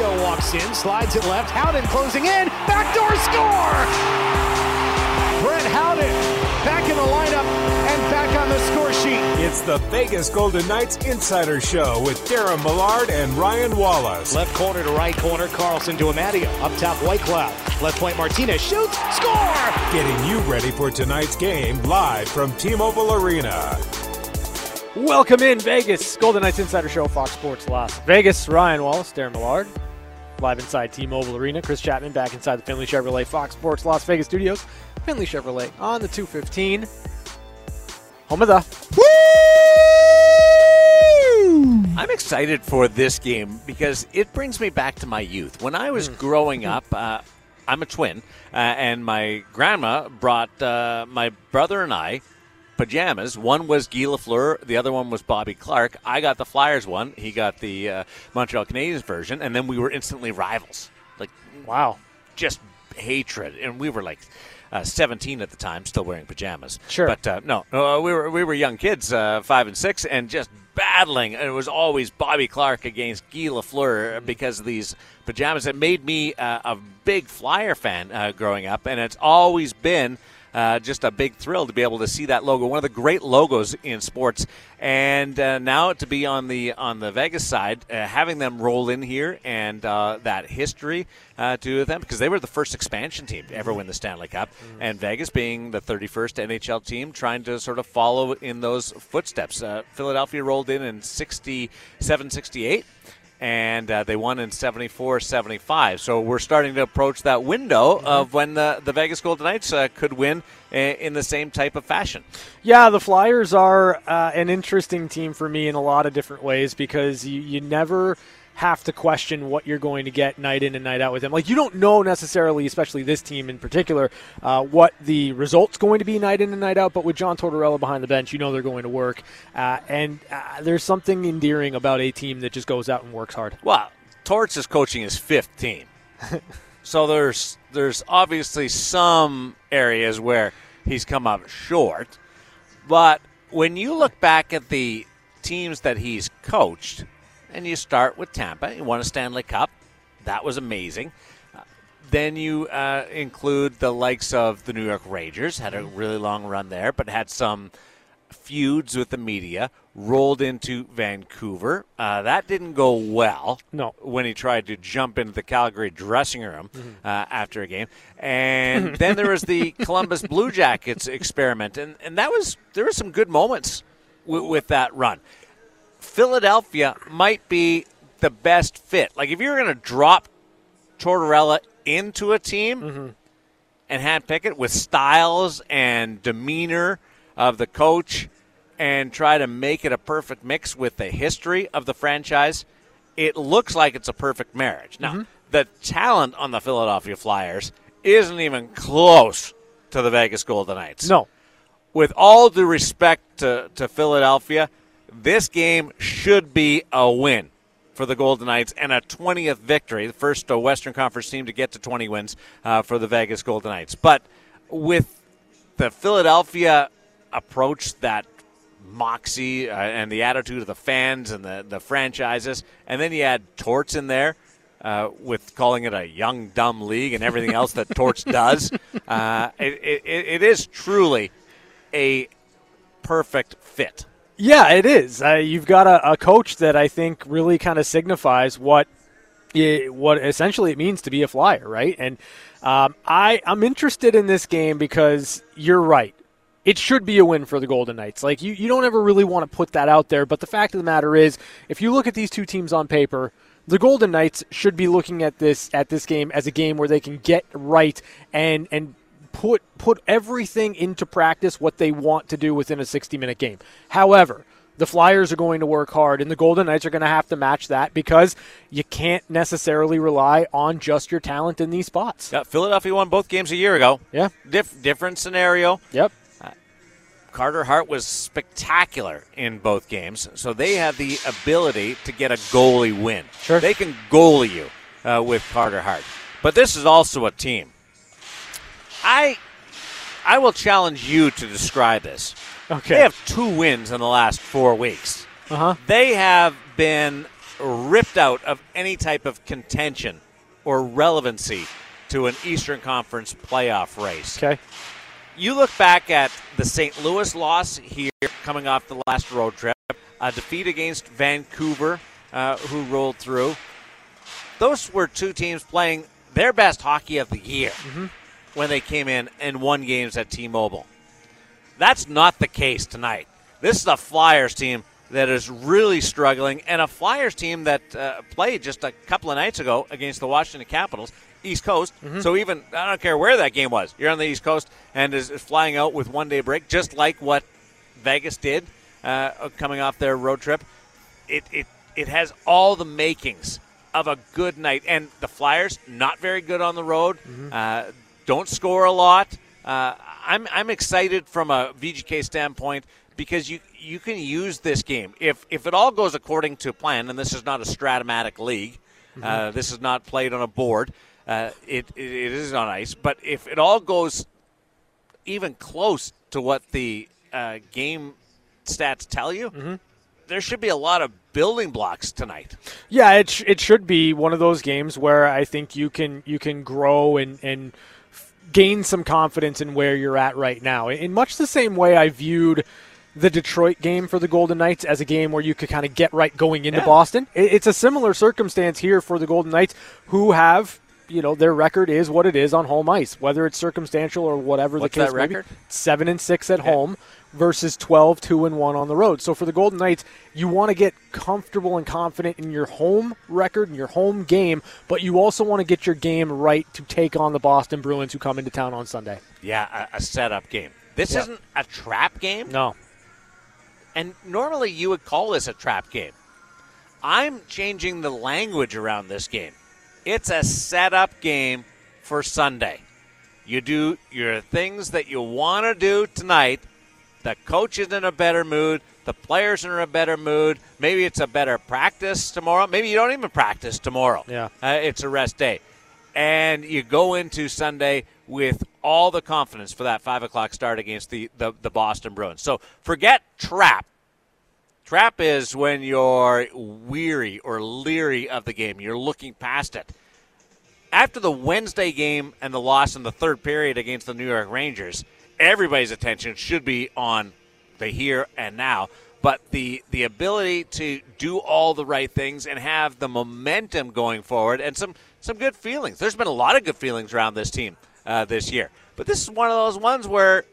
Amadio walks in, slides it left. Howden closing in. Backdoor score! Brett Howden back in the lineup and back on the score sheet. It's the Vegas Golden Knights Insider Show with Darren Millard and Ryan Wallace. Left corner to right corner, Karlsson to Amadio. Up top, Whitecloud. Left point, Martinez shoots, score! Getting you ready for tonight's game live from T-Mobile Arena. Welcome in Vegas, Golden Knights Insider Show, Fox Sports Las Vegas. Ryan Wallace, Darren Millard, live inside T-Mobile Arena. Chris Chapman back inside the Finley Chevrolet Fox Sports Las Vegas studios. Finley Chevrolet on the 215. Home of the. Woo! I'm excited for this game because it brings me back to my youth. When I was growing up, uh, I'm a twin, uh, and my grandma brought uh, my brother and I pajamas. One was Guy Lafleur, the other one was Bobby Clarke. I got the Flyers one, he got the uh, Montreal Canadiens version, and then we were instantly rivals. Like, Wow. just hatred, and we were like. Uh, 17 at the time, still wearing pajamas. Sure. but uh, no, no, uh, we were we were young kids, uh, five and six, and just battling. And it was always Bobby Clarke against Guy Lafleur because of these pajamas. It made me uh, a big Flyer fan uh, growing up, and it's always been uh, just a big thrill to be able to see that logo, one of the great logos in sports. And uh, now to be on the on the Vegas side, uh, having them roll in here and uh, that history uh, to them because they were the first expansion team to ever win the Stanley Cup, and Vegas being the 31st NHL team, trying to sort of follow in those footsteps. Uh, Philadelphia rolled in in 67, 68 and uh, they won in 74 75. So we're starting to approach that window of when the, the Vegas Golden Knights uh, could win in the same type of fashion. Yeah, the Flyers are uh, an interesting team for me in a lot of different ways because you, you never have to question what you're going to get night in and night out with them. Like you don't know necessarily, especially this team in particular, uh, what the result's going to be night in and night out. But with John Tortorella behind the bench, you know they're going to work. Uh, and uh, there's something endearing about a team that just goes out and works hard. Well, Torts is coaching his fifth team. so there's there's obviously some areas where he's come up short. But when you look back at the teams that he's coached, and you start with Tampa, you won a Stanley Cup. That was amazing. Uh, Then you uh, include the likes of the New York Rangers, had a really long run there, but had some feuds with the media, rolled into Vancouver. Uh, that didn't go well. No. When he tried to jump into the Calgary dressing room uh, after a game. And then there was the Columbus Blue Jackets experiment. And, and that was, there were some good moments w- with that run. Philadelphia might be the best fit. Like, if you're going to drop Tortorella into a team, mm-hmm. and handpick it with styles and demeanor of the coach and try to make it a perfect mix with the history of the franchise, it looks like it's a perfect marriage. Now, mm-hmm. the talent on the Philadelphia Flyers isn't even close to the Vegas Golden Knights No, with all due respect to, to Philadelphia, this game should be a win for the Golden Knights and a 20th victory, the first Western Conference team to get to 20 wins uh, for the Vegas Golden Knights. But with the Philadelphia approach, that moxie uh, and the attitude of the fans and the, the franchises, and then you add Torts in there. Uh, with calling it a young dumb league and everything else that Torts does, uh, it, it, it is truly a perfect fit. Yeah, it is. Uh, you've got a, a coach that I think really kind of signifies what it, what essentially it means to be a flyer, right? And um, I I'm interested in this game because you're right. It should be a win for the Golden Knights. Like you, you don't ever really want to put that out there, but the fact of the matter is, if you look at these two teams on paper, the Golden Knights should be looking at this at this game as a game where they can get right and and put put everything into practice what they want to do within a 60 minute game. However, the Flyers are going to work hard, and the Golden Knights are going to have to match that because you can't necessarily rely on just your talent in these spots. Yeah, Philadelphia won both games a year ago. Yeah. Dif- different scenario. Yep. Carter Hart was spectacular in both games, so they have the ability to get a goalie win. Sure. They can goalie you uh, with Carter Hart. But this is also a team. I I will challenge you to describe this. Okay. They have two wins in the last four weeks. Uh huh. They have been ripped out of any type of contention or relevancy to an Eastern Conference playoff race. Okay. You look back at the St. Louis loss here coming off the last road trip, a defeat against Vancouver, uh, who rolled through. Those were two teams playing their best hockey of the year when they came in and won games at T Mobile. That's not the case tonight. This is a Flyers team that is really struggling, and a Flyers team that uh, played just a couple of nights ago against the Washington Capitals, East Coast. So even I don't care where that game was, you're on the East Coast and is, is flying out with one day break, just like what Vegas did uh, coming off their road trip. It it it has all the makings of a good night, and the Flyers not very good on the road. Uh, don't score a lot. Uh, I'm I'm excited from a VGK standpoint because you you can use this game if if it all goes according to plan, and this is not a Strat-O-Matic league. Uh, this is not played on a board. Uh, it, it it is on ice, but if it all goes even close to what the uh, game stats tell you, there should be a lot of building blocks tonight. Yeah, it sh- it should be one of those games where I think you can you can grow and and gain some confidence in where you're at right now. In much the same way I viewed the Detroit game for the Golden Knights as a game where you could kind of get right going into Yeah. Boston. It's a similar circumstance here for the Golden Knights who have you know their record is what it is on home ice, whether it's circumstantial or whatever What's the case that may be. record? Seven and six at home versus 12 2 and 1 on the road. So for the Golden Knights, you want to get comfortable and confident in your home record and your home game, but you also want to get your game right to take on the Boston Bruins who come into town on Sunday. Yeah, a, a setup game. This Yep. isn't a trap game. No. And normally you would call this a trap game. I'm changing the language around this game. It's a setup game for Sunday. You do your things that you want to do tonight. The coach is in a better mood. The players are in a better mood. Maybe it's a better practice tomorrow. Maybe you don't even practice tomorrow. Yeah. Uh, it's a rest day. And you go into Sunday with all the confidence for that 5 o'clock start against the, the, the Boston Bruins. So forget trap. Trap is when you're weary or leery of the game. You're looking past it. After the Wednesday game and the loss in the third period against the New York Rangers, everybody's attention should be on the here and now. But the the ability to do all the right things and have the momentum going forward and some some good feelings. There's been a lot of good feelings around this team uh, this year, but this is one of those ones where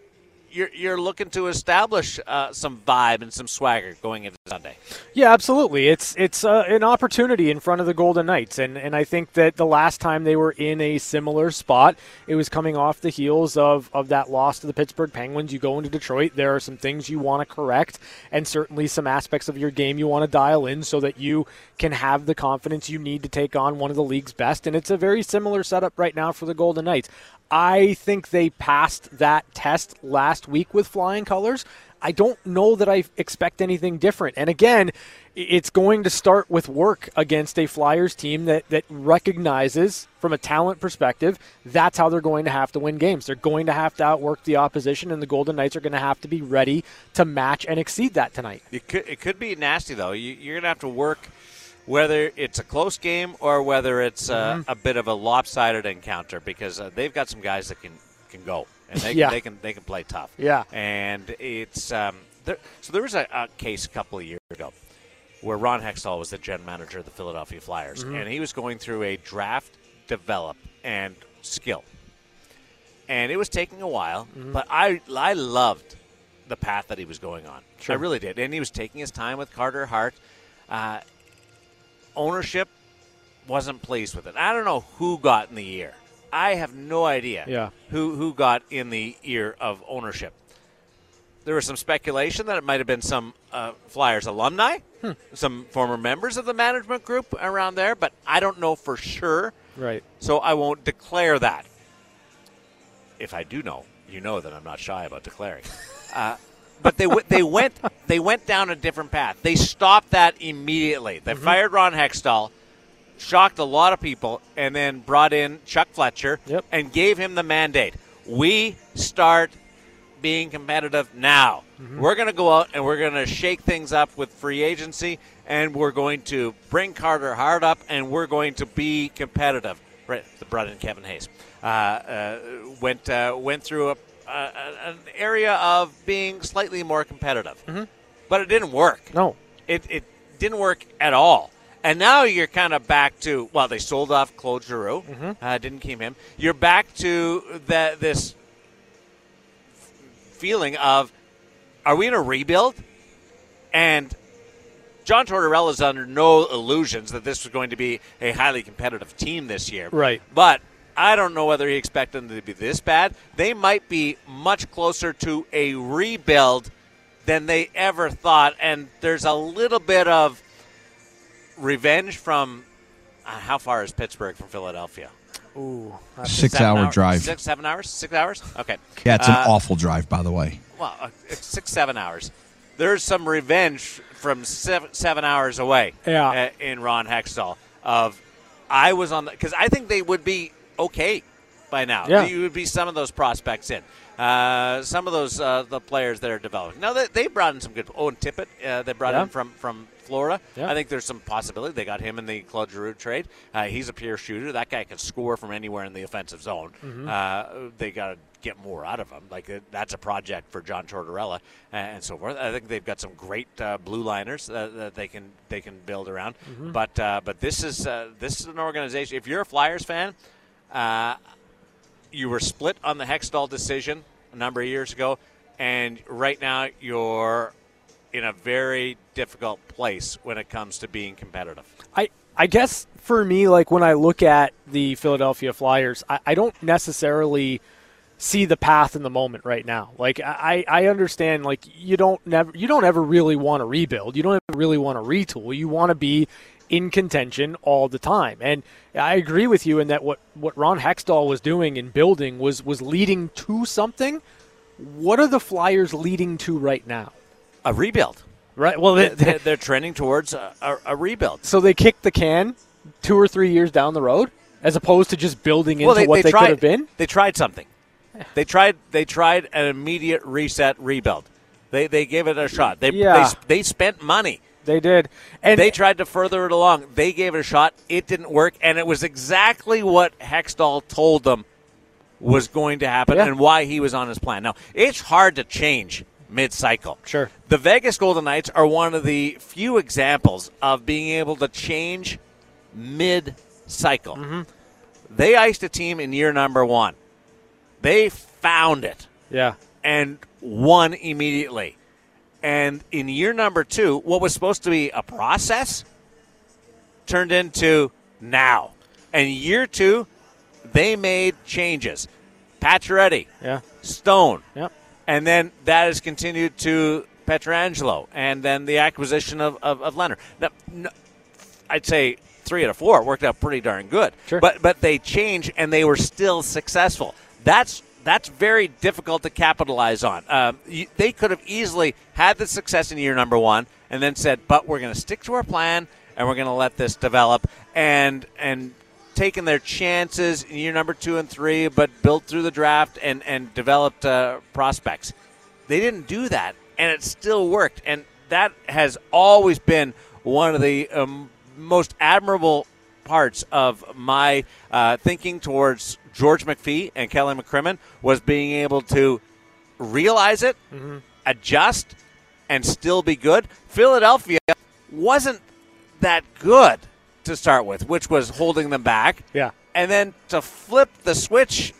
you're you're looking to establish uh, some vibe and some swagger going into Sunday. Yeah, absolutely. It's it's uh, an opportunity in front of the Golden Knights, and and I think that the last time they were in a similar spot, it was coming off the heels of of that loss to the Pittsburgh Penguins. You go into Detroit, there are some things you want to correct, and certainly some aspects of your game you want to dial in so that you can have the confidence you need to take on one of the league's best. And it's a very similar setup right now for the Golden Knights. I think they passed that test last week with flying colors. I don't know that I expect anything different. And again, it's going to start with work against a Flyers team that, that recognizes, from a talent perspective, that's how they're going to have to win games. They're going to have to outwork the opposition, and the Golden Knights are going to have to be ready to match and exceed that tonight. It could it could be nasty though. You, you're gonna have to work whether it's a close game or whether it's uh, a bit of a lopsided encounter because uh, they've got some guys that can can go and they, Yeah. they can they can play tough. Yeah. and it's um, there, so there was a, a case a couple of years ago where Ron Hextall was the general manager of the Philadelphia Flyers, and he was going through a draft, develop, and skill, and it was taking a while. But I I loved the path that he was going on. Sure. I really did, and he was taking his time with Carter Hart. Uh, ownership wasn't pleased with it. I don't know who got in the ear. I have no idea Yeah. who who got in the ear of ownership. There was some speculation that it might have been some uh, Flyers alumni, some former members of the management group around there, but I don't know for sure. Right. So I won't declare that. If I do know, you know that I'm not shy about declaring. Uh, but they they went they went down a different path. They stopped that immediately. They fired Ron Hextall, shocked a lot of people, and then brought in Chuck Fletcher Yep. and gave him the mandate. We start being competitive now. We're going to go out and we're going to shake things up with free agency, and we're going to bring Carter Hart up, and we're going to be competitive. Right, the brought in Kevin Hayes. Uh, uh, went uh, went through a, uh, an area of being slightly more competitive, but it didn't work. No. It, it didn't work at all. And now you're kind of back to well, they sold off Claude Giroux, uh, didn't keep him. You're back to that this feeling of, are we in a rebuild? And John Tortorella is under no illusions that this was going to be a highly competitive team this year. Right. But I don't know whether he expected them to be this bad. They might be much closer to a rebuild than they ever thought. And there's a little bit of revenge from uh, how far is Pittsburgh from Philadelphia? Ooh. six hour hour- drive. Six, seven hours? Six hours? Okay. Yeah, it's an Uh, awful drive, by the way. well, uh, it's six, seven hours. There's some revenge from seven, seven hours away Yeah. uh, in Ron Hextall of I was on the because I think they would be okay by now. Yeah. You would be some of those prospects in. Uh, some of those uh, the players that are developing. Now they, they brought in some good. Owen Tippett, uh, they brought Yeah. in from from Florida. Yeah. I think there's some possibility. They got him in the Claude Giroux trade. Uh, he's a pure shooter. That guy can score from anywhere in the offensive zone. Mm-hmm. Uh, they got to get more out of him. Like that's a project for John Tortorella and so forth. I think they've got some great uh, blue liners that they can they can build around. Mm-hmm. But uh, but this is uh, this is an organization. If you're a Flyers fan, uh, you were split on the Hextall decision a number of years ago, and right now you're in a very difficult place when it comes to being competitive. I I guess for me, like when I look at the Philadelphia Flyers, I, I don't necessarily see the path in the moment right now. Like I, I understand like you don't never you don't ever really want to rebuild. You don't really want to retool. You want to be in contention all the time. And I agree with you in that what, what Ron Hextall was doing in building was was leading to something. What are the Flyers leading to right now? A rebuild. Right. Well, They- they, They're, they're trending towards a, a, a rebuild. so they kicked the can two or three years down the road, as opposed to just building into well, they, what they, tried, could have been. They tried something. They tried. They tried an immediate reset rebuild. They they gave it a shot. They Yeah. they, they spent money. They did, and They tried to further it along. They gave it a shot. It didn't work, and it was exactly what Hextall told them was going to happen Yeah. and why he was on his plan. Now, it's hard to change mid-cycle. Sure. The Vegas Golden Knights are one of the few examples of being able to change mid-cycle. Mm-hmm. They iced a team in year number one. They found it yeah, and won immediately. And in year number two, what was supposed to be a process turned into now. And year two, they made changes. Pacioretty, yeah, Stone, yep. and then that has continued to Pietrangelo, and then the acquisition of, of, of Leonard. Now, no, I'd say three out of four worked out pretty darn good. Sure. But but they changed and they were still successful. That's that's very difficult to capitalize on. Um, you, they could have easily had the success in year number one and then said, "But we're going to stick to our plan and we're going to let this develop." And and taken their chances in year number two and three, but built through the draft and and developed uh, prospects. They didn't do that, and it still worked. And that has always been one of the um, most admirable parts of my uh, thinking towards George McPhee and Kelly McCrimmon was being able to realize it, mm-hmm. adjust, and still be good. Philadelphia wasn't that good to start with, which was holding them back. Yeah. And then to flip the switch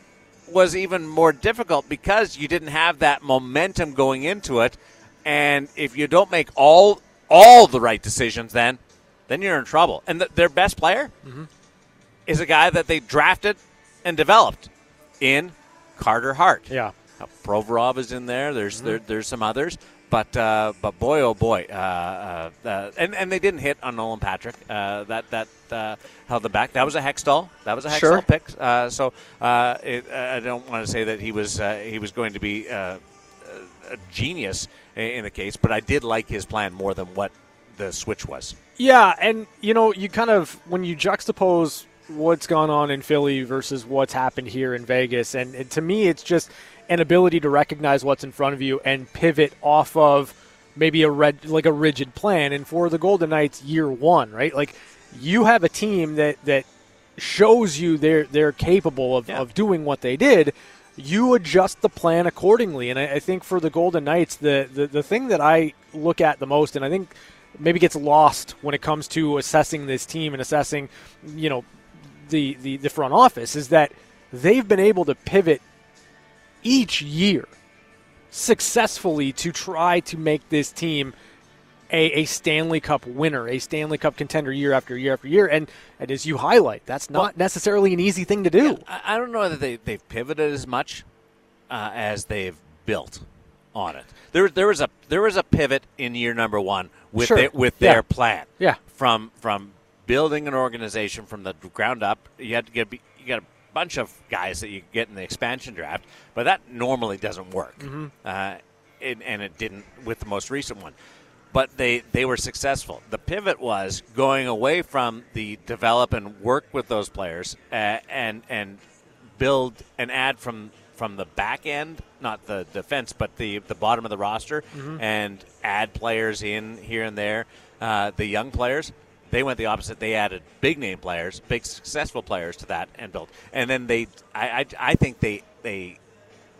was even more difficult because you didn't have that momentum going into it. And if you don't make all all the right decisions, then then you're in trouble. And th- their best player mm-hmm. is a guy that they drafted and developed in Carter Hart. Yeah. Uh, Provorov is in there. There's there, there's some others, but uh, but boy oh boy, uh, uh, uh, and and they didn't hit on Nolan Patrick. Uh, that that uh, held them back. That was a Hextall. That was a Hextall Sure. pick. Uh, so uh, it, I don't want to say that he was uh, he was going to be uh, a genius in the case, but I did like his plan more than what the switch was. Yeah, and you know, you kind of when you juxtapose what's gone on in Philly versus what's happened here in Vegas, and, and to me, it's just an ability to recognize what's in front of you and pivot off of maybe a red like a rigid plan. And for the Golden Knights, year one, right? Like you have a team that that shows you they're they're capable of, Yeah. of doing what they did. You adjust the plan accordingly, and I, I think for the Golden Knights, the, the the thing that I look at the most, and I think maybe gets lost when it comes to assessing this team and assessing, you know, the the, the front office, is that they've been able to pivot each year successfully to try to make this team a, a Stanley Cup winner, a Stanley Cup contender year after year after year. And, and as you highlight, that's not necessarily an easy thing to do. I, I don't know that they, they've pivoted as much uh, as they've built on it. There, there was a there was a pivot in year number one with Sure. their, with Yeah. their plan. Yeah. From from building an organization from the ground up. You had to get you got a bunch of guys that you get in the expansion draft, but that normally doesn't work. Mm-hmm. Uh, and, and it didn't with the most recent one. But they, they were successful. The pivot was going away from the develop and work with those players uh, and and build and add from from the back end, not the defense, but the the bottom of the roster, and add players in here and there. Uh, the young players, they went the opposite. They added big name players, big successful players to that, and built. And then they, I, I, I think they they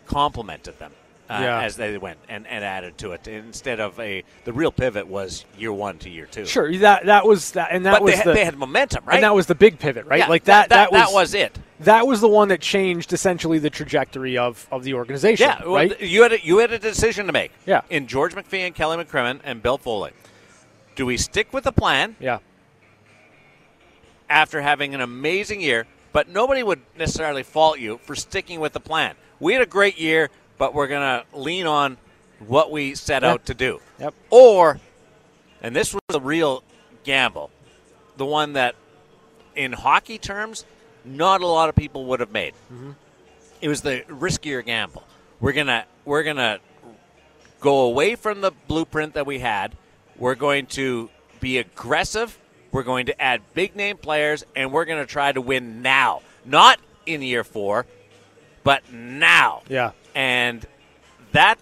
complemented them. Uh, Yeah. as they went and, and added to it instead of a the real pivot was year one to year two Sure, that that was that, and that but was they, had, the they had momentum right and that was the big pivot, right? Yeah, like that, that, that, was it that was the one that changed essentially the trajectory of, of the organization. Yeah, right. th- you had a, you had a decision to make. Yeah. In George McPhee and Kelly McCrimmon and Bill Foley, do we stick with the plan yeah, after having an amazing year? But nobody would necessarily fault you for sticking with the plan. We had a great year, but we're going to lean on what we set Yeah. out to do. Yep. Or, and this was a real gamble, the one that, in hockey terms, not a lot of people would have made. Mm-hmm. It was the riskier gamble. We're gonna we're gonna go away from the blueprint that we had. We're going to be aggressive. We're going to add big name players, and we're going to try to win now, not in year four, but now. yeah. And that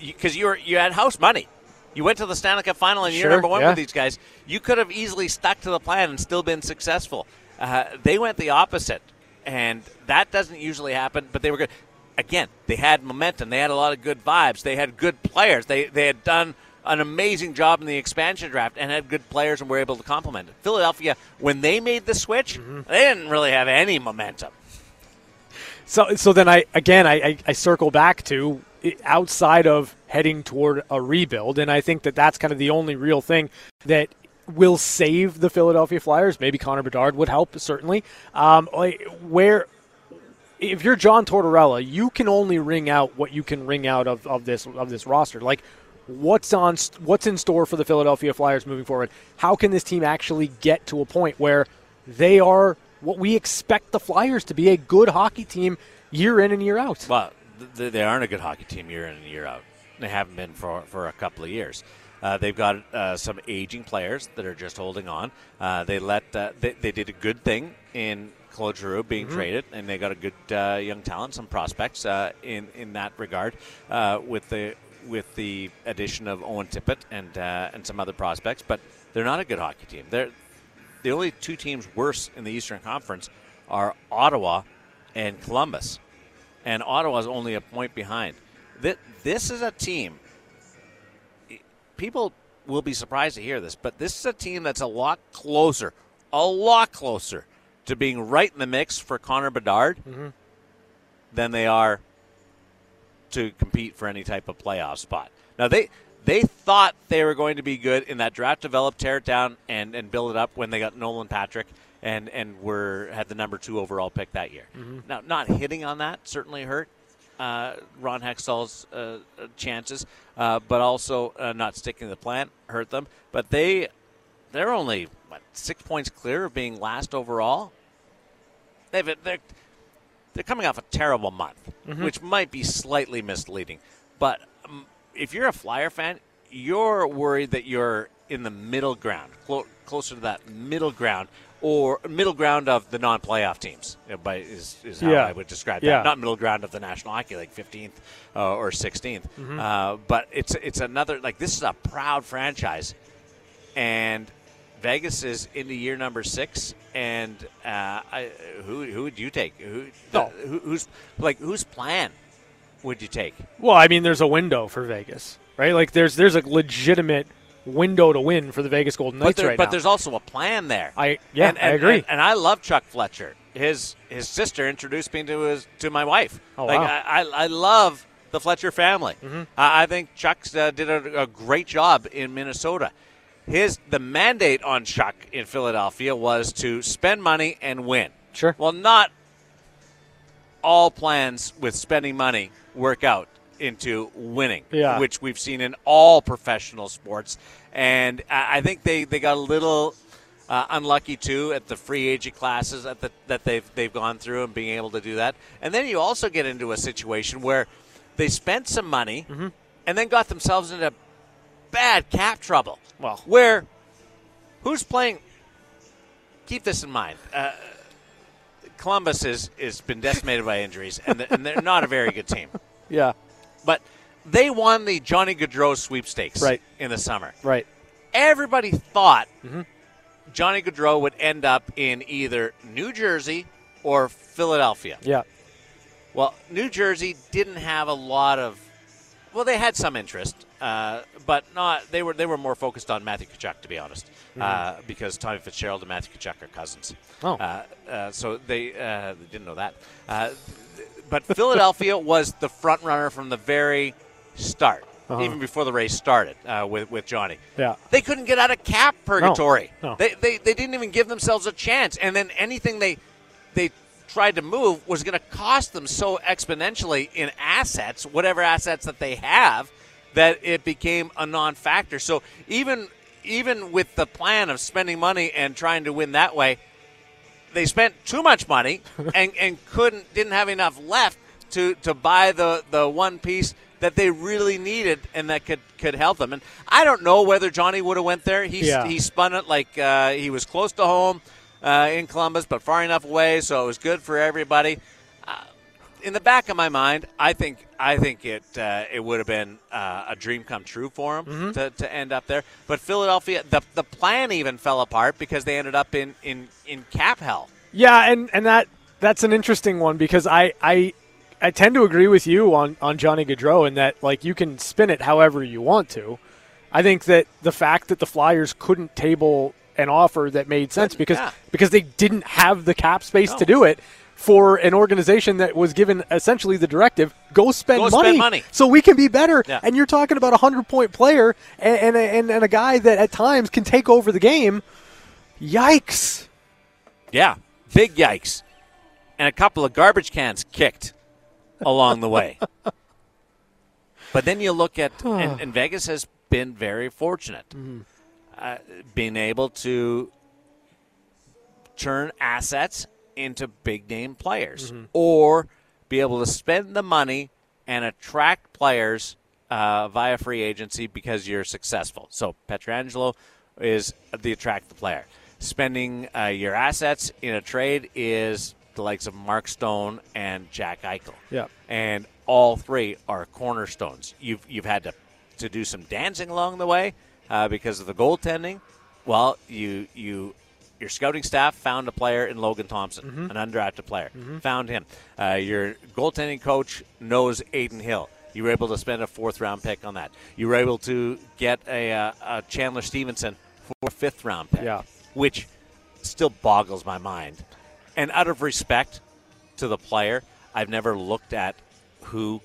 because you, were you had house money. You went to the Stanley Cup final in year Sure, number one yeah. with these guys. You could have easily stuck to the plan and still been successful. Uh, they went the opposite, and that doesn't usually happen. But they were good. Again, they had momentum. They had a lot of good vibes. They had good players. They they had done an amazing job in the expansion draft and had good players and were able to complement it. Philadelphia, when they made the switch, Mm-hmm. they didn't really have any momentum. So, so then I again I, I, I circle back to outside of heading toward a rebuild, and I think that that's kind of the only real thing that will save the Philadelphia Flyers. Maybe Connor Bedard would help certainly. Um, where if you're John Tortorella, you can only ring out what you can ring out of, of this of this roster. Like what's on what's in store for the Philadelphia Flyers moving forward? How can this team actually get to a point where they are what we expect the Flyers to be a good hockey team year in and year out? Well, they aren't a good hockey team year in and year out. They haven't been for, for a couple of years. Uh, they've got uh, some aging players that are just holding on. Uh, they let uh, they, they did a good thing in Claude Giroux being traded, and they got a good uh, young talent, some prospects uh, in in that regard uh, with the with the addition of Owen Tippett and uh, and some other prospects. But they're not a good hockey team. They're the only two teams worse in the Eastern Conference are Ottawa and Columbus and Ottawa's only a point behind. This, this is a team. People will be surprised to hear this, but this is a team that's a lot closer, a lot closer to being right in the mix for Connor Bedard than they are to compete for any type of playoff spot. Now they they thought they were going to be good in that draft, develop, tear it down, and, and build it up when they got Nolan Patrick and and were had the number two overall pick that year. Now, not hitting on that certainly hurt uh, Ron Hextall's uh, uh, chances, uh, but also uh, not sticking to the plan hurt them. But they they're only what six points clear of being last overall. They've they're they're coming off a terrible month, which might be slightly misleading. But um, if you're a Flyer fan, you're worried that you're in the middle ground, clo- closer to that middle ground, or middle ground of the non-playoff teams. By is, is how Yeah. I would describe Yeah. that. Not middle ground of the National Hockey League, fifteenth uh, or 16th Mm-hmm. Uh, but it's it's another like this is a proud franchise, and Vegas is into year number six. And uh, I, who who would you take? Who, No. who who's like whose plan would you take? Well, I mean, there's a window for Vegas, right? Like there's there's a legitimate window to win for the Vegas Golden But, Knights there, right but now. there's also a plan there. I yeah, and, I agree. And, and I love Chuck Fletcher. His his sister introduced me to his to my wife. Oh, like wow. Mm-hmm. I, I I love the Fletcher family. I, I think Chuck uh, did a, a great job in Minnesota. His the mandate on Chuck in Philadelphia was to spend money and win. Sure. Well, not all plans with spending money work out into winning, Yeah. which we've seen in all professional sports. And I think they, they got a little uh, unlucky too at the free agent classes at the, that they've they've gone through and being able to do that. And then you also get into a situation where they spent some money Mm-hmm. and then got themselves into bad cap trouble. Well. where who's playing? Keep this in mind. Uh, Columbus is is been decimated by injuries, and, and they're not a very good team. yeah, But they won the Johnny Gaudreau sweepstakes Right. in the summer. right. Everybody thought Mm-hmm. Johnny Gaudreau would end up in either New Jersey or Philadelphia. Yeah, Well, New Jersey didn't have a lot of. Well, they had some interest, uh, but not. They were they were more focused on Matthew Tkachuk, to be honest, uh, because Tommy Fitzgerald and Matthew Tkachuk are cousins. Oh. Uh, uh, so they, uh, they didn't know that. Uh, but Philadelphia was the front runner from the very start, Uh-huh. even before the race started uh, with with Johnny. yeah. They couldn't get out of cap purgatory. No. They, they they didn't even give themselves a chance. And then anything they they tried to move was going to cost them so exponentially in assets, whatever assets that they have, that it became a non-factor. So even even with the plan of spending money and trying to win that way, they spent too much money and, and couldn't didn't have enough left to, to buy the, the one piece that they really needed and that could, could help them. And I don't know whether Johnny would have went there. He Yeah. he spun it like uh, he was close to home uh, in Columbus, but far enough away, so it was good for everybody. Uh, in the back of my mind, I think I think it uh, it would have been uh, a dream come true for him Mm-hmm. to, to end up there. But Philadelphia, the, the plan even fell apart because they ended up in, in, in cap hell. Yeah, and, and that that's an interesting one because I, I I tend to agree with you on, on Johnny Gaudreau in that like you can spin it however you want to. I think that the fact that the Flyers couldn't table an offer that made sense because Yeah. because they didn't have the cap space No. to do it for an organization that was given essentially the directive go spend Go money spend money. so we can be better Yeah. and you're talking about a 100 point player and, and, and, and a guy that at times can take over the game yikes Yeah, big yikes. And a couple of garbage cans kicked along the way. But then you look at, and, and Vegas has been very fortunate, mm-hmm. Uh, being able to turn assets into big name players or be able to spend the money and attract players uh, via free agency because you're successful. So Pietrangelo is the attract the player. Spending uh, your assets in a trade is the likes of Mark Stone and Jack Eichel. Yeah. And all three are cornerstones. You've you've had to to do some dancing along the way uh, because of the goaltending. Well, you you your scouting staff found a player in Logan Thompson, an undrafted player. Found him. Uh, your goaltending coach knows Adin Hill. You were able to spend a fourth round pick on that. You were able to get a, uh, a Chandler Stephenson for a fifth round pick, Yeah. which still boggles my mind. And out of respect to the player, I've never looked at who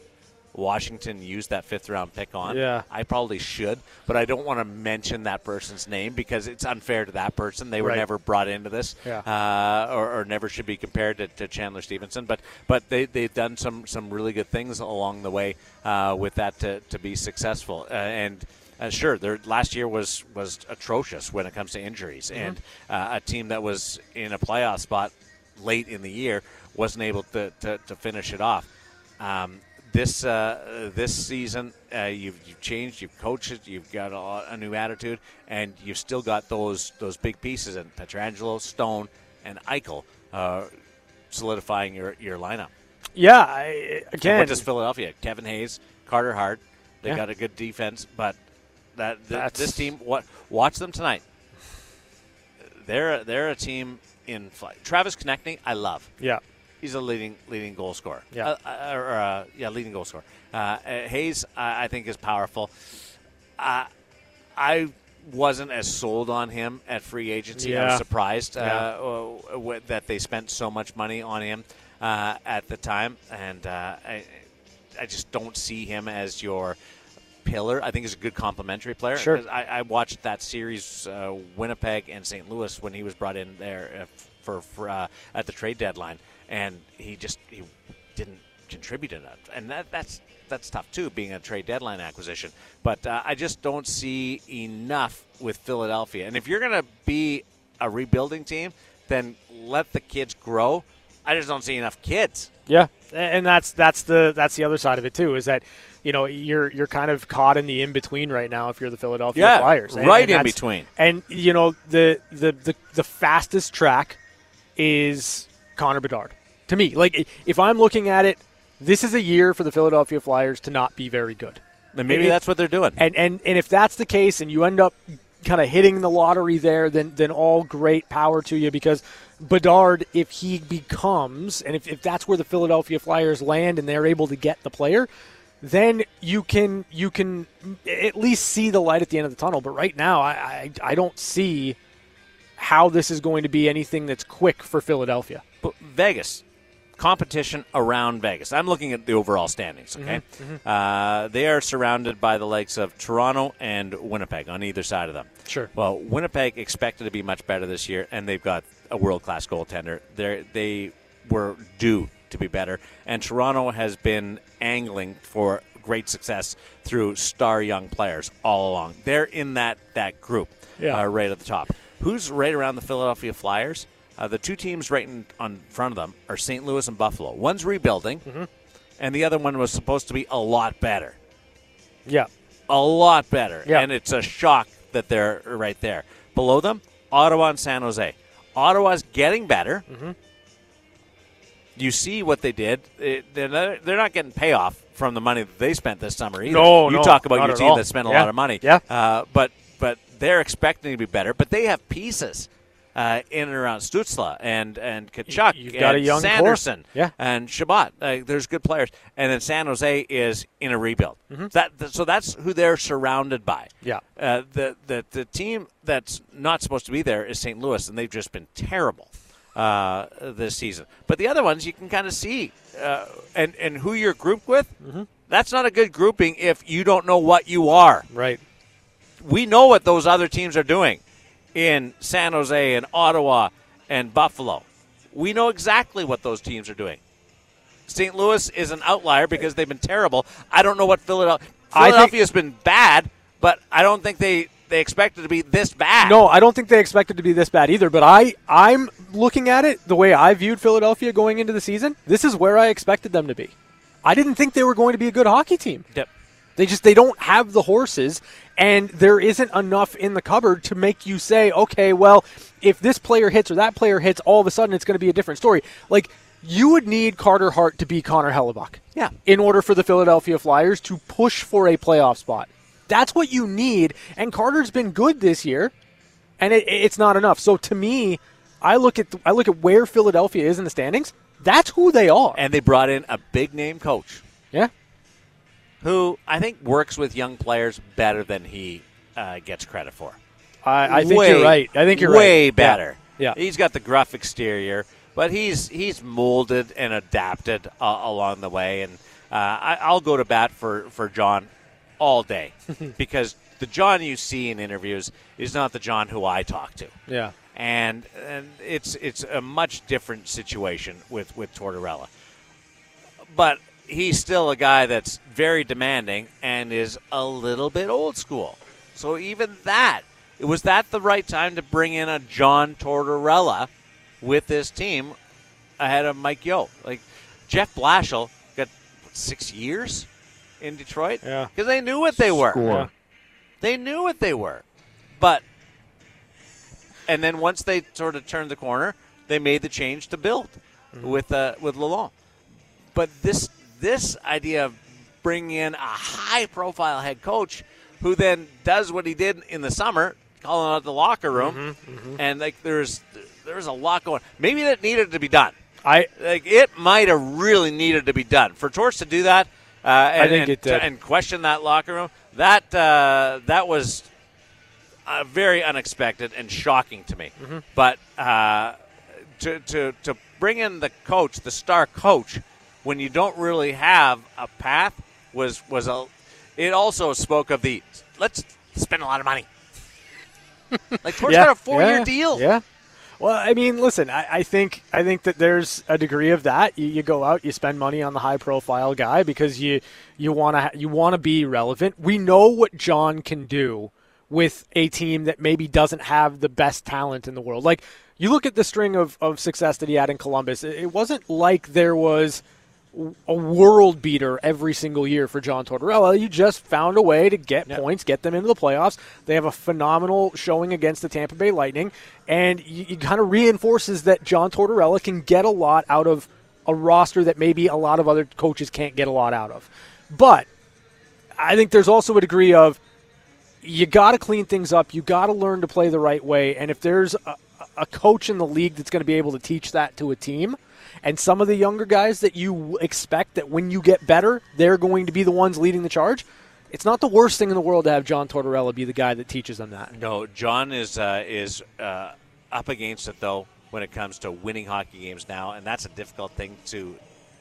Washington used that fifth round pick on. Yeah. I probably should, but I don't want to mention that person's name because it's unfair to that person. They were Right. never brought into this, Yeah. uh, or, or never should be compared to, to Chandler Stephenson. But but they they've done some some really good things along the way uh, with that to, to be successful. Uh, and uh, sure, their last year was was atrocious when it comes to injuries, and uh, a team that was in a playoff spot late in the year wasn't able to, to, to finish it off. Um, this uh, this season, uh, you've, you've changed, you've coached it, you've got a, a, new attitude, and you've still got those those big pieces in Pietrangelo, Stone, and Eichel uh, solidifying your, your lineup. Yeah, I, again, what does Philadelphia? Kevin Hayes, Carter Hart. They yeah. got a good defense, but that th- this team. What watch them tonight? They're they're a team in flight. Travis Konecny, I love. Yeah, he's a leading leading goal scorer. Yeah, uh, uh, or, uh, yeah, leading goal scorer. Uh, uh, Hayes, I think, is powerful. Uh, I wasn't as sold on him at free agency. Yeah. I was surprised yeah. that they spent so much money on him at the time, and I, I just don't see him as your pillar. I think he's a good complementary player. Sure. I, I watched that series, uh, Winnipeg and St. Louis, when he was brought in there for, for uh, at the trade deadline, and he just he didn't contribute enough, and that that's that's tough too, being a trade deadline acquisition. But uh, I just don't see enough with Philadelphia. And if you're going to be a rebuilding team, then let the kids grow. I just don't see enough kids. Yeah, and that's that's the that's the other side of it too. Is that you know you're you're kind of caught in the in between right now if you're the Philadelphia yeah, Flyers, and, right and in between. And you know the, the the the fastest track is Connor Bedard to me. Like if I'm looking at it, this is a year for the Philadelphia Flyers to not be very good. And maybe it, that's what they're doing. And and and if that's the case, and you end up kind of hitting the lottery there, then then all great power to you because Bedard, if he becomes, and if, if that's where the Philadelphia Flyers land and they're able to get the player, then you can you can at least see the light at the end of the tunnel. But right now, I, I, I don't see how this is going to be anything that's quick for Philadelphia. But Vegas, competition around Vegas. I'm looking at the overall standings. Okay, mm-hmm, mm-hmm. Uh, they are surrounded by the likes of Toronto and Winnipeg on either side of them. Sure. Well, Winnipeg expected to be much better this year, and they've got a world class goaltender. They they were due to be better, and Toronto has been angling for great success through star young players all along. They're in that that group, yeah. uh, right at the top. Who's right around the Philadelphia Flyers? Uh, the two teams right in, on front of them are St. Louis and Buffalo. One's rebuilding, mm-hmm. and the other one was supposed to be a lot better. Yeah. A lot better. Yeah. And it's a shock that they're right there. Below them, Ottawa and San Jose. Ottawa's getting better. Mm-hmm. You see what they did. they're, not, they're not getting payoff from the money that they spent this summer either. No, you no, talk about your team all. that spent a yeah. lot of money. Yeah. Uh, but but they're expecting to be better. But they have pieces uh, in and around Stützle and and Tkachuk. You've got and a young Sanderson. Yeah. And Chabot. Uh, there's good players. And then San Jose is in a rebuild. Mm-hmm. That so that's who they're surrounded by. Yeah. Uh, the the the team that's not supposed to be there is St. Louis, and they've just been terrible uh, this season. But the other ones you can kind of see, uh, and and who you're grouped with. Mm-hmm. That's not a good grouping if you don't know what you are. Right. We know what those other teams are doing in San Jose and Ottawa and Buffalo. We know exactly what those teams are doing. St. Louis is an outlier because they've been terrible. I don't know what Philadelphia. Philadelphia's been bad, but I don't think they they expect it to be this bad. No, I don't think they expect it to be this bad either. But I, I'm looking at it the way I viewed Philadelphia going into the season. This is where I expected them to be. I didn't think they were going to be a good hockey team. Yep. They just they don't have the horses, and there isn't enough in the cupboard to make you say, okay, well, if this player hits or that player hits, all of a sudden it's going to be a different story. Like you would need Carter Hart to be Connor Hellebuyck. Yeah. In order for the Philadelphia Flyers to push for a playoff spot. That's what you need. And Carter's been good this year, and it, it's not enough. So to me, I look at I look at where Philadelphia is in the standings. That's who they are. And they brought in a big name coach. Yeah. Who I think works with young players better than he uh, gets credit for. I, I think way, you're right. I think you're way right. better. Yeah. He's got the gruff exterior, but he's he's molded and adapted uh, along the way. And uh, I, I'll go to bat for for John all day because the John you see in interviews is not the John who I talk to. Yeah. And and it's it's a much different situation with with Tortorella. But he's still a guy that's very demanding and is a little bit old school. So even that, was that the right time to bring in a John Tortorella with this team ahead of Mike Yeo? Like Jeff Blashill got six years in Detroit. Yeah. because they knew what they were. Score. Yeah. They knew what they were, but and then once they sort of turned the corner, they made the change to build with uh, with Lalonde. But this this idea of bringing in a high profile head coach who then does what he did in the summer, calling out the locker room, and like there's there's a lot going. Maybe that needed to be done. I Like it might have really needed to be done for Torts to do that. Uh, and, think and, it did. and question that locker room. That uh, that was uh, very unexpected and shocking to me. Mm-hmm. But uh, to, to to bring in the coach, the star coach, when you don't really have a path, was was a. It also spoke of the let's spend a lot of money. like Torts got a four year deal. Yeah. Well, I mean, listen, I, I think I think that there's a degree of that. You, you go out, you spend money on the high profile guy because you you want to you want to be relevant. We know what John can do with a team that maybe doesn't have the best talent in the world. Like you look at the string of, of success that he had in Columbus, it, it wasn't like there was a world beater every single year for John Tortorella. You just found a way to get points, get them into the playoffs. They have a phenomenal showing against the Tampa Bay Lightning, and you kind of reinforces that John Tortorella can get a lot out of a roster that maybe a lot of other coaches can't get a lot out of. But I think there's also a degree of you got to clean things up. You got to learn to play the right way. And if there's a, a coach in the league that's going to be able to teach that to a team, and some of the younger guys that you expect that when you get better, they're going to be the ones leading the charge. It's not the worst thing in the world to have John Tortorella be the guy that teaches them that. No, John is uh, is uh, up against it though when it comes to winning hockey games now, and that's a difficult thing to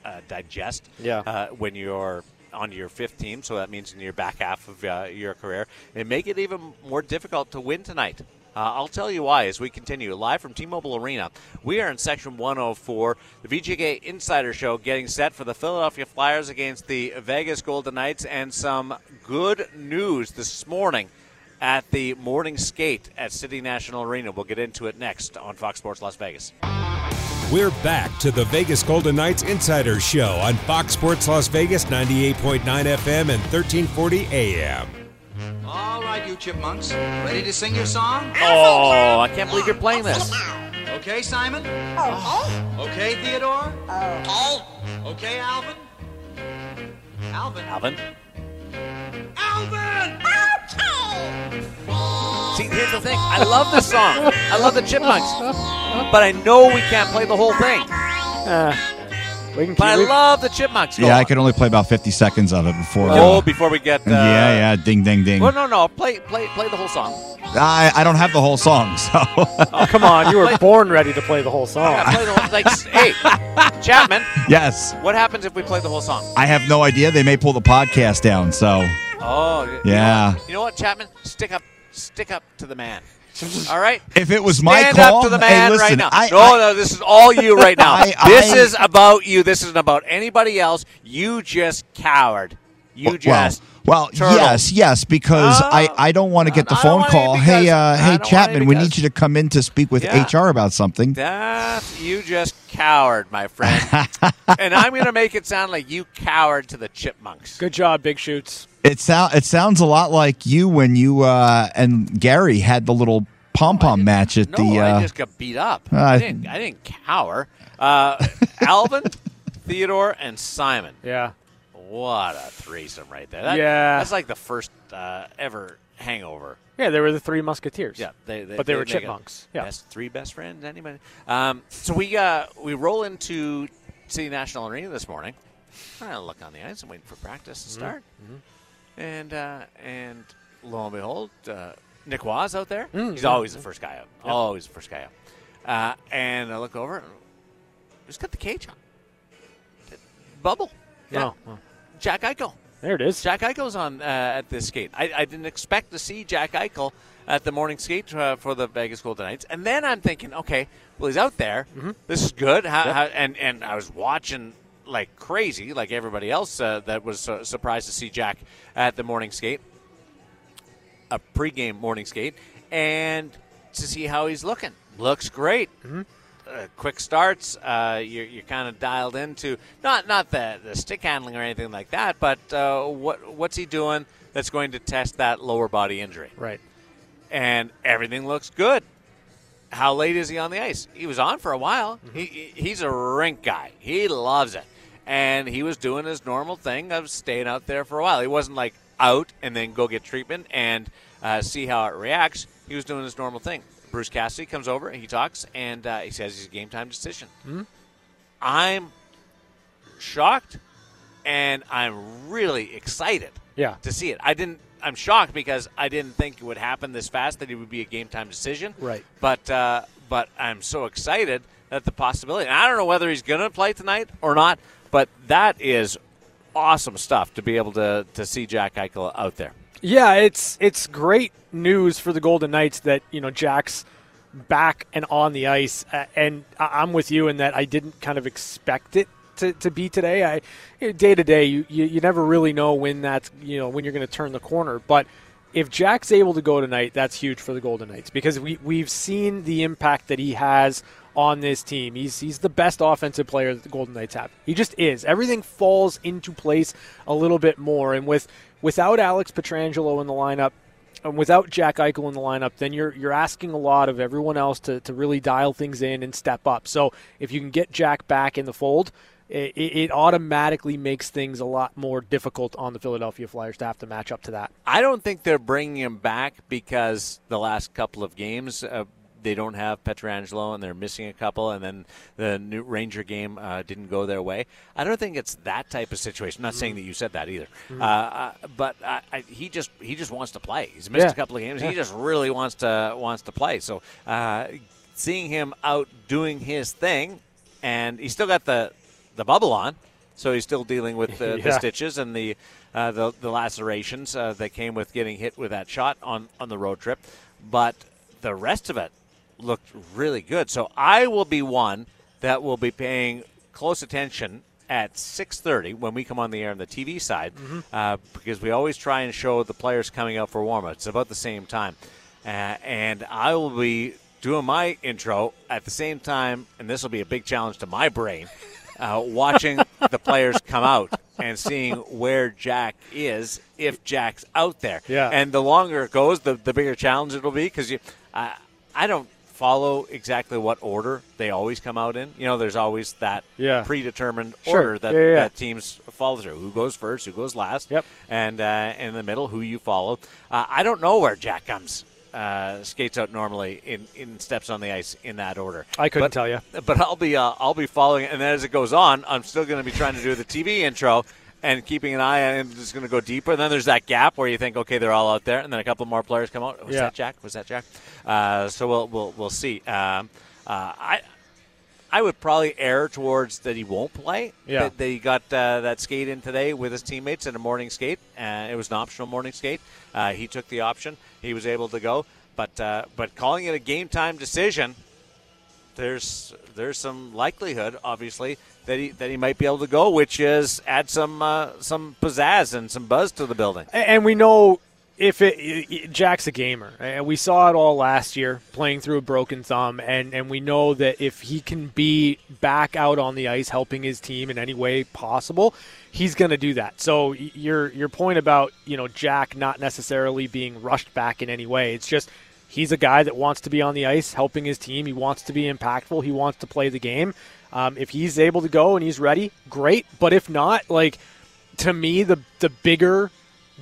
uh, digest. Yeah. Uh, when you're on your fifth team, so that means in your back half of uh, your career, and make it even more difficult to win tonight. Uh, I'll tell you why as we continue live from T-Mobile Arena. We are in section 104, the VGK Insider Show, getting set for the Philadelphia Flyers against the Vegas Golden Knights, and some good news this morning at the morning skate at City National Arena. We'll get into it next on Fox Sports Las Vegas. We're back to the Vegas Golden Knights Insider Show on Fox Sports Las Vegas 98.9 FM and 1340 AM. All right, you chipmunks. Ready to sing your song? Oh, I can't believe you're playing this. Okay, Simon? Okay, Theodore? Okay, Alvin? Alvin? Alvin? Alvin! See, here's the thing. I love this song. I love the Chipmunks. But I know we can't play the whole thing. Uh, we can But I keep- love the Chipmunks. Go Yeah, I on. could only play about 50 seconds of it before. Oh, uh, before we get. Uh, yeah, yeah, ding, ding, ding. Well, no, no. Play, play, play the whole song. I, I don't have the whole song, so Oh, come on. You were born ready to play the whole song. Yeah, play the whole. Like, hey, Chapman. yes, What happens if we play the whole song? I have no idea. They may pull the podcast down. So Oh, you know Yeah. what? You know what, Chapman? Stick up, stick up to the man. All right. if it was my Stand call, up to the hey, man listen, right now. I, no, I- no, this is all you right now. I- this is about you. This isn't about anybody else. You just coward. You well, just. well, turtle. yes, yes, because Oh. I, I don't want to get the phone call. Hey, uh, hey, Chapman, we need you to come in to speak with Yeah. HR about something. That you just coward, my friend. and I'm going to make it sound like you cowered to the chipmunks. Good job, Big Shoots. It sound it sounds a lot like you when you uh, and Gary had the little pom pom match at No, the. Uh, I just got beat up. uh, I didn't. I didn't cower. Uh, Alvin, Theodore, and Simon. Yeah. What a threesome right there. That- Yeah. that's like the first uh, ever hangover. Yeah, they were the three musketeers. Yeah, they, they But they were chipmunks. Yeah. best three best friends. Anybody? Um, so we uh, we roll into City National Arena this morning. I look on the ice and waiting for practice to start. Mm-hmm. And uh, and lo and behold, uh, Nick Waz out there. He's always the first guy out. Always the first guy out. Uh, and I look over, and he's got the cage on. Bubble. Yeah. Oh, oh. Jack Eichel. There it is. Jack Eichel's on uh, at this skate. I, I didn't expect to see Jack Eichel at the morning skate uh, for the Vegas Golden Knights, and then I'm thinking, okay, well he's out there. This is good. How, how, and and I was watching like crazy, like everybody else uh, that was uh, surprised to see Jack at the morning skate, a pregame morning skate, and to see how he's looking. Looks great. Uh, uh, quick starts. Uh, you're you're kind of dialed into not not the, the stick handling or anything like that, but uh, what what's he doing that's going to test that lower body injury? Right. And everything looks good. How late is he on the ice? He was on for a while. He, he's a rink guy. He loves it, and he was doing his normal thing of staying out there for a while. He wasn't like out and then go get treatment and uh, see how it reacts. He was doing his normal thing. Bruce Cassidy comes over, and he talks, and uh, he says he's a game time decision. I'm shocked, and I'm really excited Yeah. to see it. I didn't. I'm shocked because I didn't think it would happen this fast that it would be a game time decision. Right. But uh, but I'm so excited that the possibility. And I don't know whether he's going to play tonight or not. But that is awesome stuff to be able to to see Jack Eichel out there. Yeah, it's it's great news for the Golden Knights that you know Jack's back and on the ice, and I'm with you in that I didn't kind of expect it to, to be today. I day to day, you, you you never really know when that's you know when you're going to turn the corner, but. If Jack's able to go tonight, that's huge for the Golden Knights because we we've seen the impact that he has on this team. He's he's the best offensive player that the Golden Knights have. He just is. Everything falls into place a little bit more, and with without Alex Pietrangelo in the lineup, and without Jack Eichel in the lineup, then you're you're asking a lot of everyone else to, to really dial things in and step up. So if you can get Jack back in the fold, it, it automatically makes things a lot more difficult on the Philadelphia Flyers to have to match up to that. I don't think they're bringing him back because the last couple of games uh, they don't have Pietrangelo and they're missing a couple, and then the New Ranger game uh, didn't go their way. I don't think it's that type of situation. I'm not saying that you said that either, uh, uh, but I, I, he just he just wants to play. He's missed Yeah. a couple of games. He just really wants to wants to play. So uh, seeing him out doing his thing, and he's still got the the bubble on. So he's still dealing with the, the stitches and the uh, the, the lacerations uh, that came with getting hit with that shot on, on the road trip. But the rest of it looked really good. So I will be one that will be paying close attention at 6.30 when we come on the air on the TV side uh, because we always try and show the players coming out for warm-up. It's about the same time. Uh, and I will be doing my intro at the same time, and this will be a big challenge to my brain, uh, watching the players come out and seeing where Jack is if Jack's out there. Yeah. And the longer it goes, the, the bigger challenge it'll be because you, I I don't follow exactly what order they always come out in. You know, there's always that Yeah. predetermined Sure. order that, Yeah, yeah, that teams follow through. Who goes first? Who goes last? Yep. And uh, in the middle, who you follow. Uh, I don't know where Jack comes. Uh, skates out normally in, in steps on the ice in that order. I couldn't But- tell you. but I'll be uh, I'll be following, it. and then as it goes on, I'm still going to be trying to do the TV intro and keeping an eye on it. and Just going to go deeper. And then there's that gap where you think, okay, they're all out there, and then a couple more players come out. Was Yeah. that Jack? Was that Jack? Uh, so we'll we'll we'll see. Um, uh, I. I would probably err towards that he won't play. Yeah. That, he got uh, that skate in today with his teammates in a morning skate. Uh, it was an optional morning skate. Uh, he took the option. He was able to go. But uh, but calling it a game time decision, there's there's some likelihood, obviously, that he that he might be able to go, which is add some uh, some pizzazz and some buzz to the building. And we know if it, Jack's a gamer, and we saw it all last year playing through a broken thumb, and and we know that if he can be back out on the ice helping his team in any way possible, he's going to do that. So your your point about you know Jack not necessarily being rushed back in any way, it's just. He's a guy that wants to be on the ice helping his team. He wants to be impactful. He wants to play the game. Um, if he's able to go and he's ready, great. But if not, like to me, the the bigger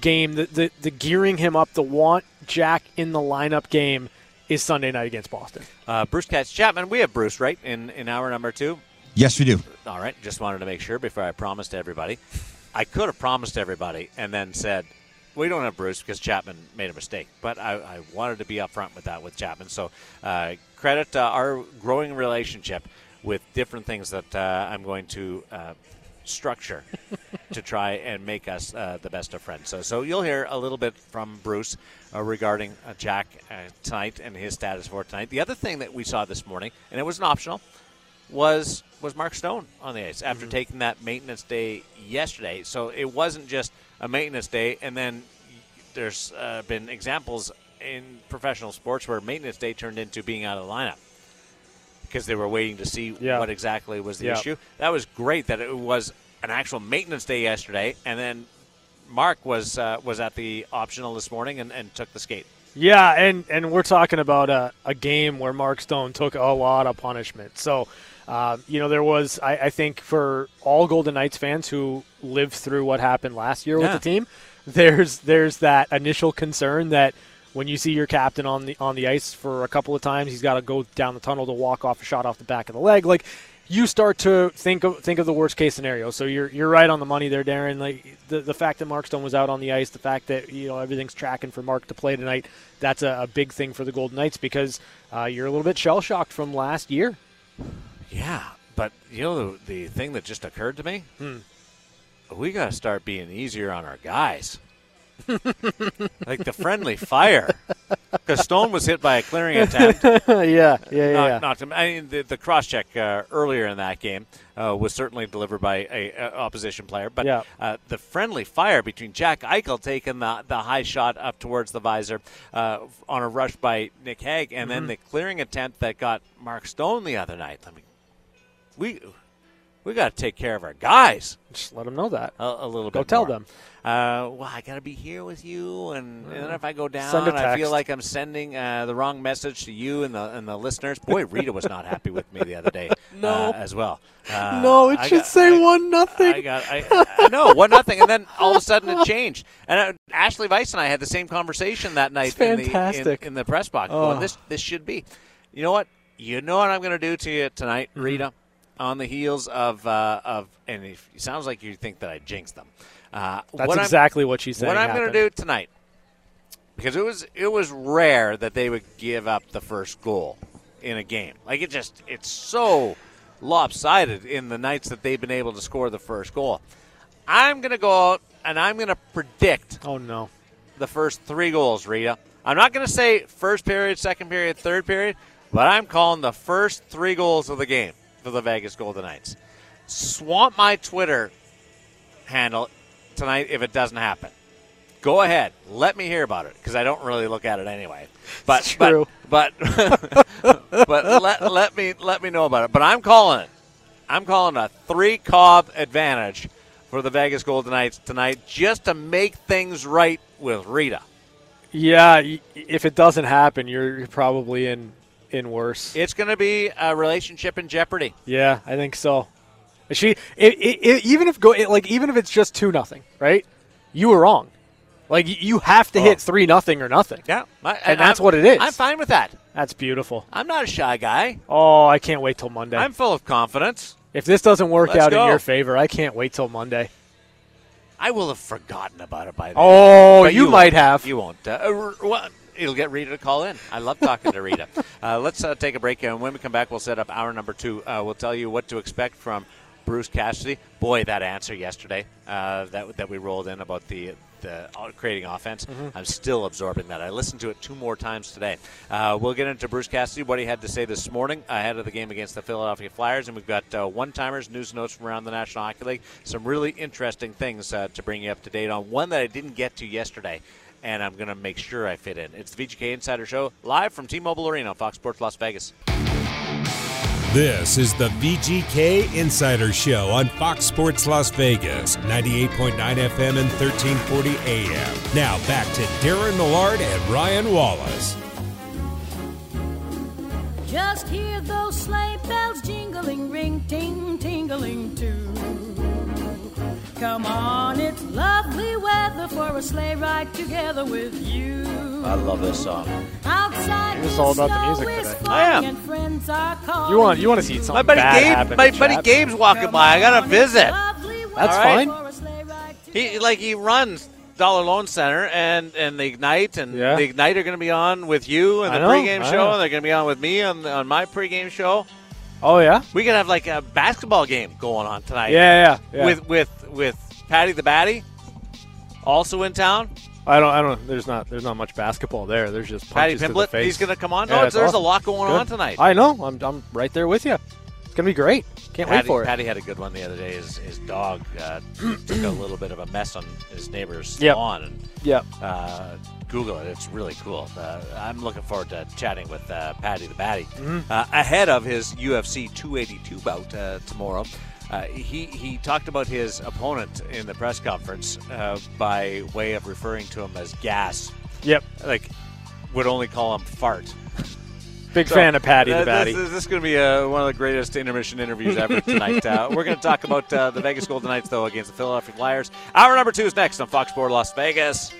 game, the, the the gearing him up, the want Jack in the lineup game is Sunday night against Boston. Uh, Bruce Katz Chapman, we have Bruce right in in hour number two. Yes, we do. All right, just wanted to make sure before I promised everybody. I could have promised everybody and then said, we don't have Bruce because Chapman made a mistake. But I, I wanted to be upfront with that with Chapman. So uh, credit uh, our growing relationship with different things that uh, I'm going to uh, structure to try and make us uh, the best of friends. So, so you'll hear a little bit from Bruce uh, regarding uh, Jack uh, tonight and his status for tonight. The other thing that we saw this morning, and it was an optional, was was Mark Stone on the ice after taking that maintenance day yesterday. So it wasn't just a maintenance day, and then there's uh, been examples in professional sports where maintenance day turned into being out of the lineup. because they were waiting to see Yeah. what exactly was the Yeah. issue. That was great that it was an actual maintenance day yesterday, and then Mark was uh, was at the optional this morning and, and took the skate. Yeah, and, and we're talking about a, a game where Mark Stone took a lot of punishment. So, uh, you know, there was, I, I think, for all Golden Knights fans who lived through what happened last year Yeah. with the team, there's there's that initial concern that when you see your captain on the on the ice for a couple of times, he's got to go down the tunnel to walk off a shot off the back of the leg. Like you start to think of think of the worst case scenario. So you're you're right on the money there, Darren. Like the the fact that Mark Stone was out on the ice, the fact that you know everything's tracking for Mark to play tonight, that's a, a big thing for the Golden Knights because uh, you're a little bit shell shocked from last year. Yeah, but you know the, the thing that just occurred to me, we got to start being easier on our guys, like the friendly fire. Because Stone was hit by a clearing attempt. yeah, yeah, yeah. not to, I mean, the, the cross check uh, earlier in that game uh, was certainly delivered by a, a opposition player, but Yeah. uh, the friendly fire between Jack Eichel taking the, the high shot up towards the visor uh, on a rush by Nick Hague, and Mm-hmm. then the clearing attempt that got Mark Stone the other night. I mean, we we got to take care of our guys Just let them know that. a, a little Go bit. Go tell more. them. Uh, well, I got to be here with you, and, and then if I go down, I feel like I'm sending uh, the wrong message to you and the and the listeners. Boy, Rita was not happy with me the other day. No. uh, as well. Uh, no, it I should got- say I- one nothing. I got, I, I know one nothing, and then all of a sudden it changed. And uh, Ashley Weiss and I had the same conversation that night in the in, fantastic. in the press box. Oh. Going, this this should be. You know what? You know what I'm going to do to you tonight, Mm-hmm. On the heels of uh, of, and it sounds like you think that I jinxed them. Uh, That's what exactly what she said. what I'm going to do tonight, because it was it was rare that they would give up the first goal in a game. Like it just it's so lopsided in the nights that they've been able to score the first goal. I'm going to go out and I'm going to predict Oh no. the first three goals, Rita. I'm not going to say first period, second period, third period, but I'm calling the first three goals of the game for the Vegas Golden Knights. Swamp my Twitter handle tonight if it doesn't happen. Go ahead, let me hear about it because I don't really look at it anyway. But but but, but let, let me let me know about it. But I'm calling it. I'm calling a three cob advantage for the Vegas Golden Knights tonight, just to make things right with Rita. Yeah, if it doesn't happen, you're, you're probably in in worse. It's going to be a relationship in jeopardy. Yeah, I think so. She, it, it, it, even if go, it, like, even if it's just two nothing, right? You were wrong. Like, you have to Oh. hit three nothing or nothing. Yeah, I- And that's I'm- what it is. I'm fine with that. That's beautiful. I'm not a shy guy. Oh, I can't wait till Monday. I'm full of confidence. if this doesn't work Let's out go. in your favor, I can't wait till Monday. I will have forgotten about it by then. Oh, But you, might have. You won't. Uh, uh, well, it'll get Rita to call in. I love talking to Rita. Uh, let's uh, take a break here, and when we come back, we'll set up hour number two. Uh, we'll tell you what to expect from Bruce Cassidy. Boy, that answer yesterday uh, that that we rolled in about the the uh, creating offense. Mm-hmm. I'm still absorbing that. I listened to it two more times today. Uh, we'll get into Bruce Cassidy, what he had to say this morning ahead of the game against the Philadelphia Flyers, and we've got uh, one-timers, news and notes from around the National Hockey League. Some really interesting things uh, to bring you up to date on. One that I didn't get to yesterday. And I'm going to make sure I fit in. It's the VGK Insider Show live from T-Mobile Arena on Fox Sports Las Vegas. This is the VGK Insider Show on Fox Sports Las Vegas, 98.9 FM and 1340 AM. Now back to Darren Millard and Ryan Wallace. Just hear those sleigh bells jingling, ring, ting, tingling too. Come on, it's lovely weather for a sleigh ride together with you. I love this song. Outside, You're just all about the music today. I am. Friends are calling You want you want to see something My buddy bad Gabe, happen my to buddy Chad? Gabe's walking by. I got on, to visit. That's weather fine. for a sleigh ride He like he runs Dollar Loan Center and and the Ignite and Yeah. the Ignite are going to be on with you and the know, pregame I show, know. and they're going to be on with me on on my pregame show. Oh yeah, We could have like a basketball game going on tonight. yeah, yeah. yeah. With with with Paddy the Baddy, also in town. I don't, I don't. There's not, there's not much basketball there. There's just Paddy punches to the Pimblett, face. he's going to come on. Yeah, No, there's awesome. a lot going Good. on tonight. I know. I'm, I'm right there with you. It's gonna be great. Can't wait for it. Paddy had a good one the other day. His, his dog uh, took a little bit of a mess on his neighbor's Yep. lawn, and Yep. uh, Google it. It's really cool. Uh, I'm looking forward to chatting with uh, Paddy the Baddy Mm-hmm. uh, ahead of his UFC 282 bout uh, tomorrow. Uh, he he talked about his opponent in the press conference uh, by way of referring to him as gas. Yep. Like would only call him fart. Big So, fan of Paddy uh, the Baddy. This, this is going to be uh, one of the greatest intermission interviews ever tonight. uh, we're going to talk about uh, the Vegas Golden Knights, though, against the Philadelphia Flyers. Hour number two is next on Fox Sports Las Vegas.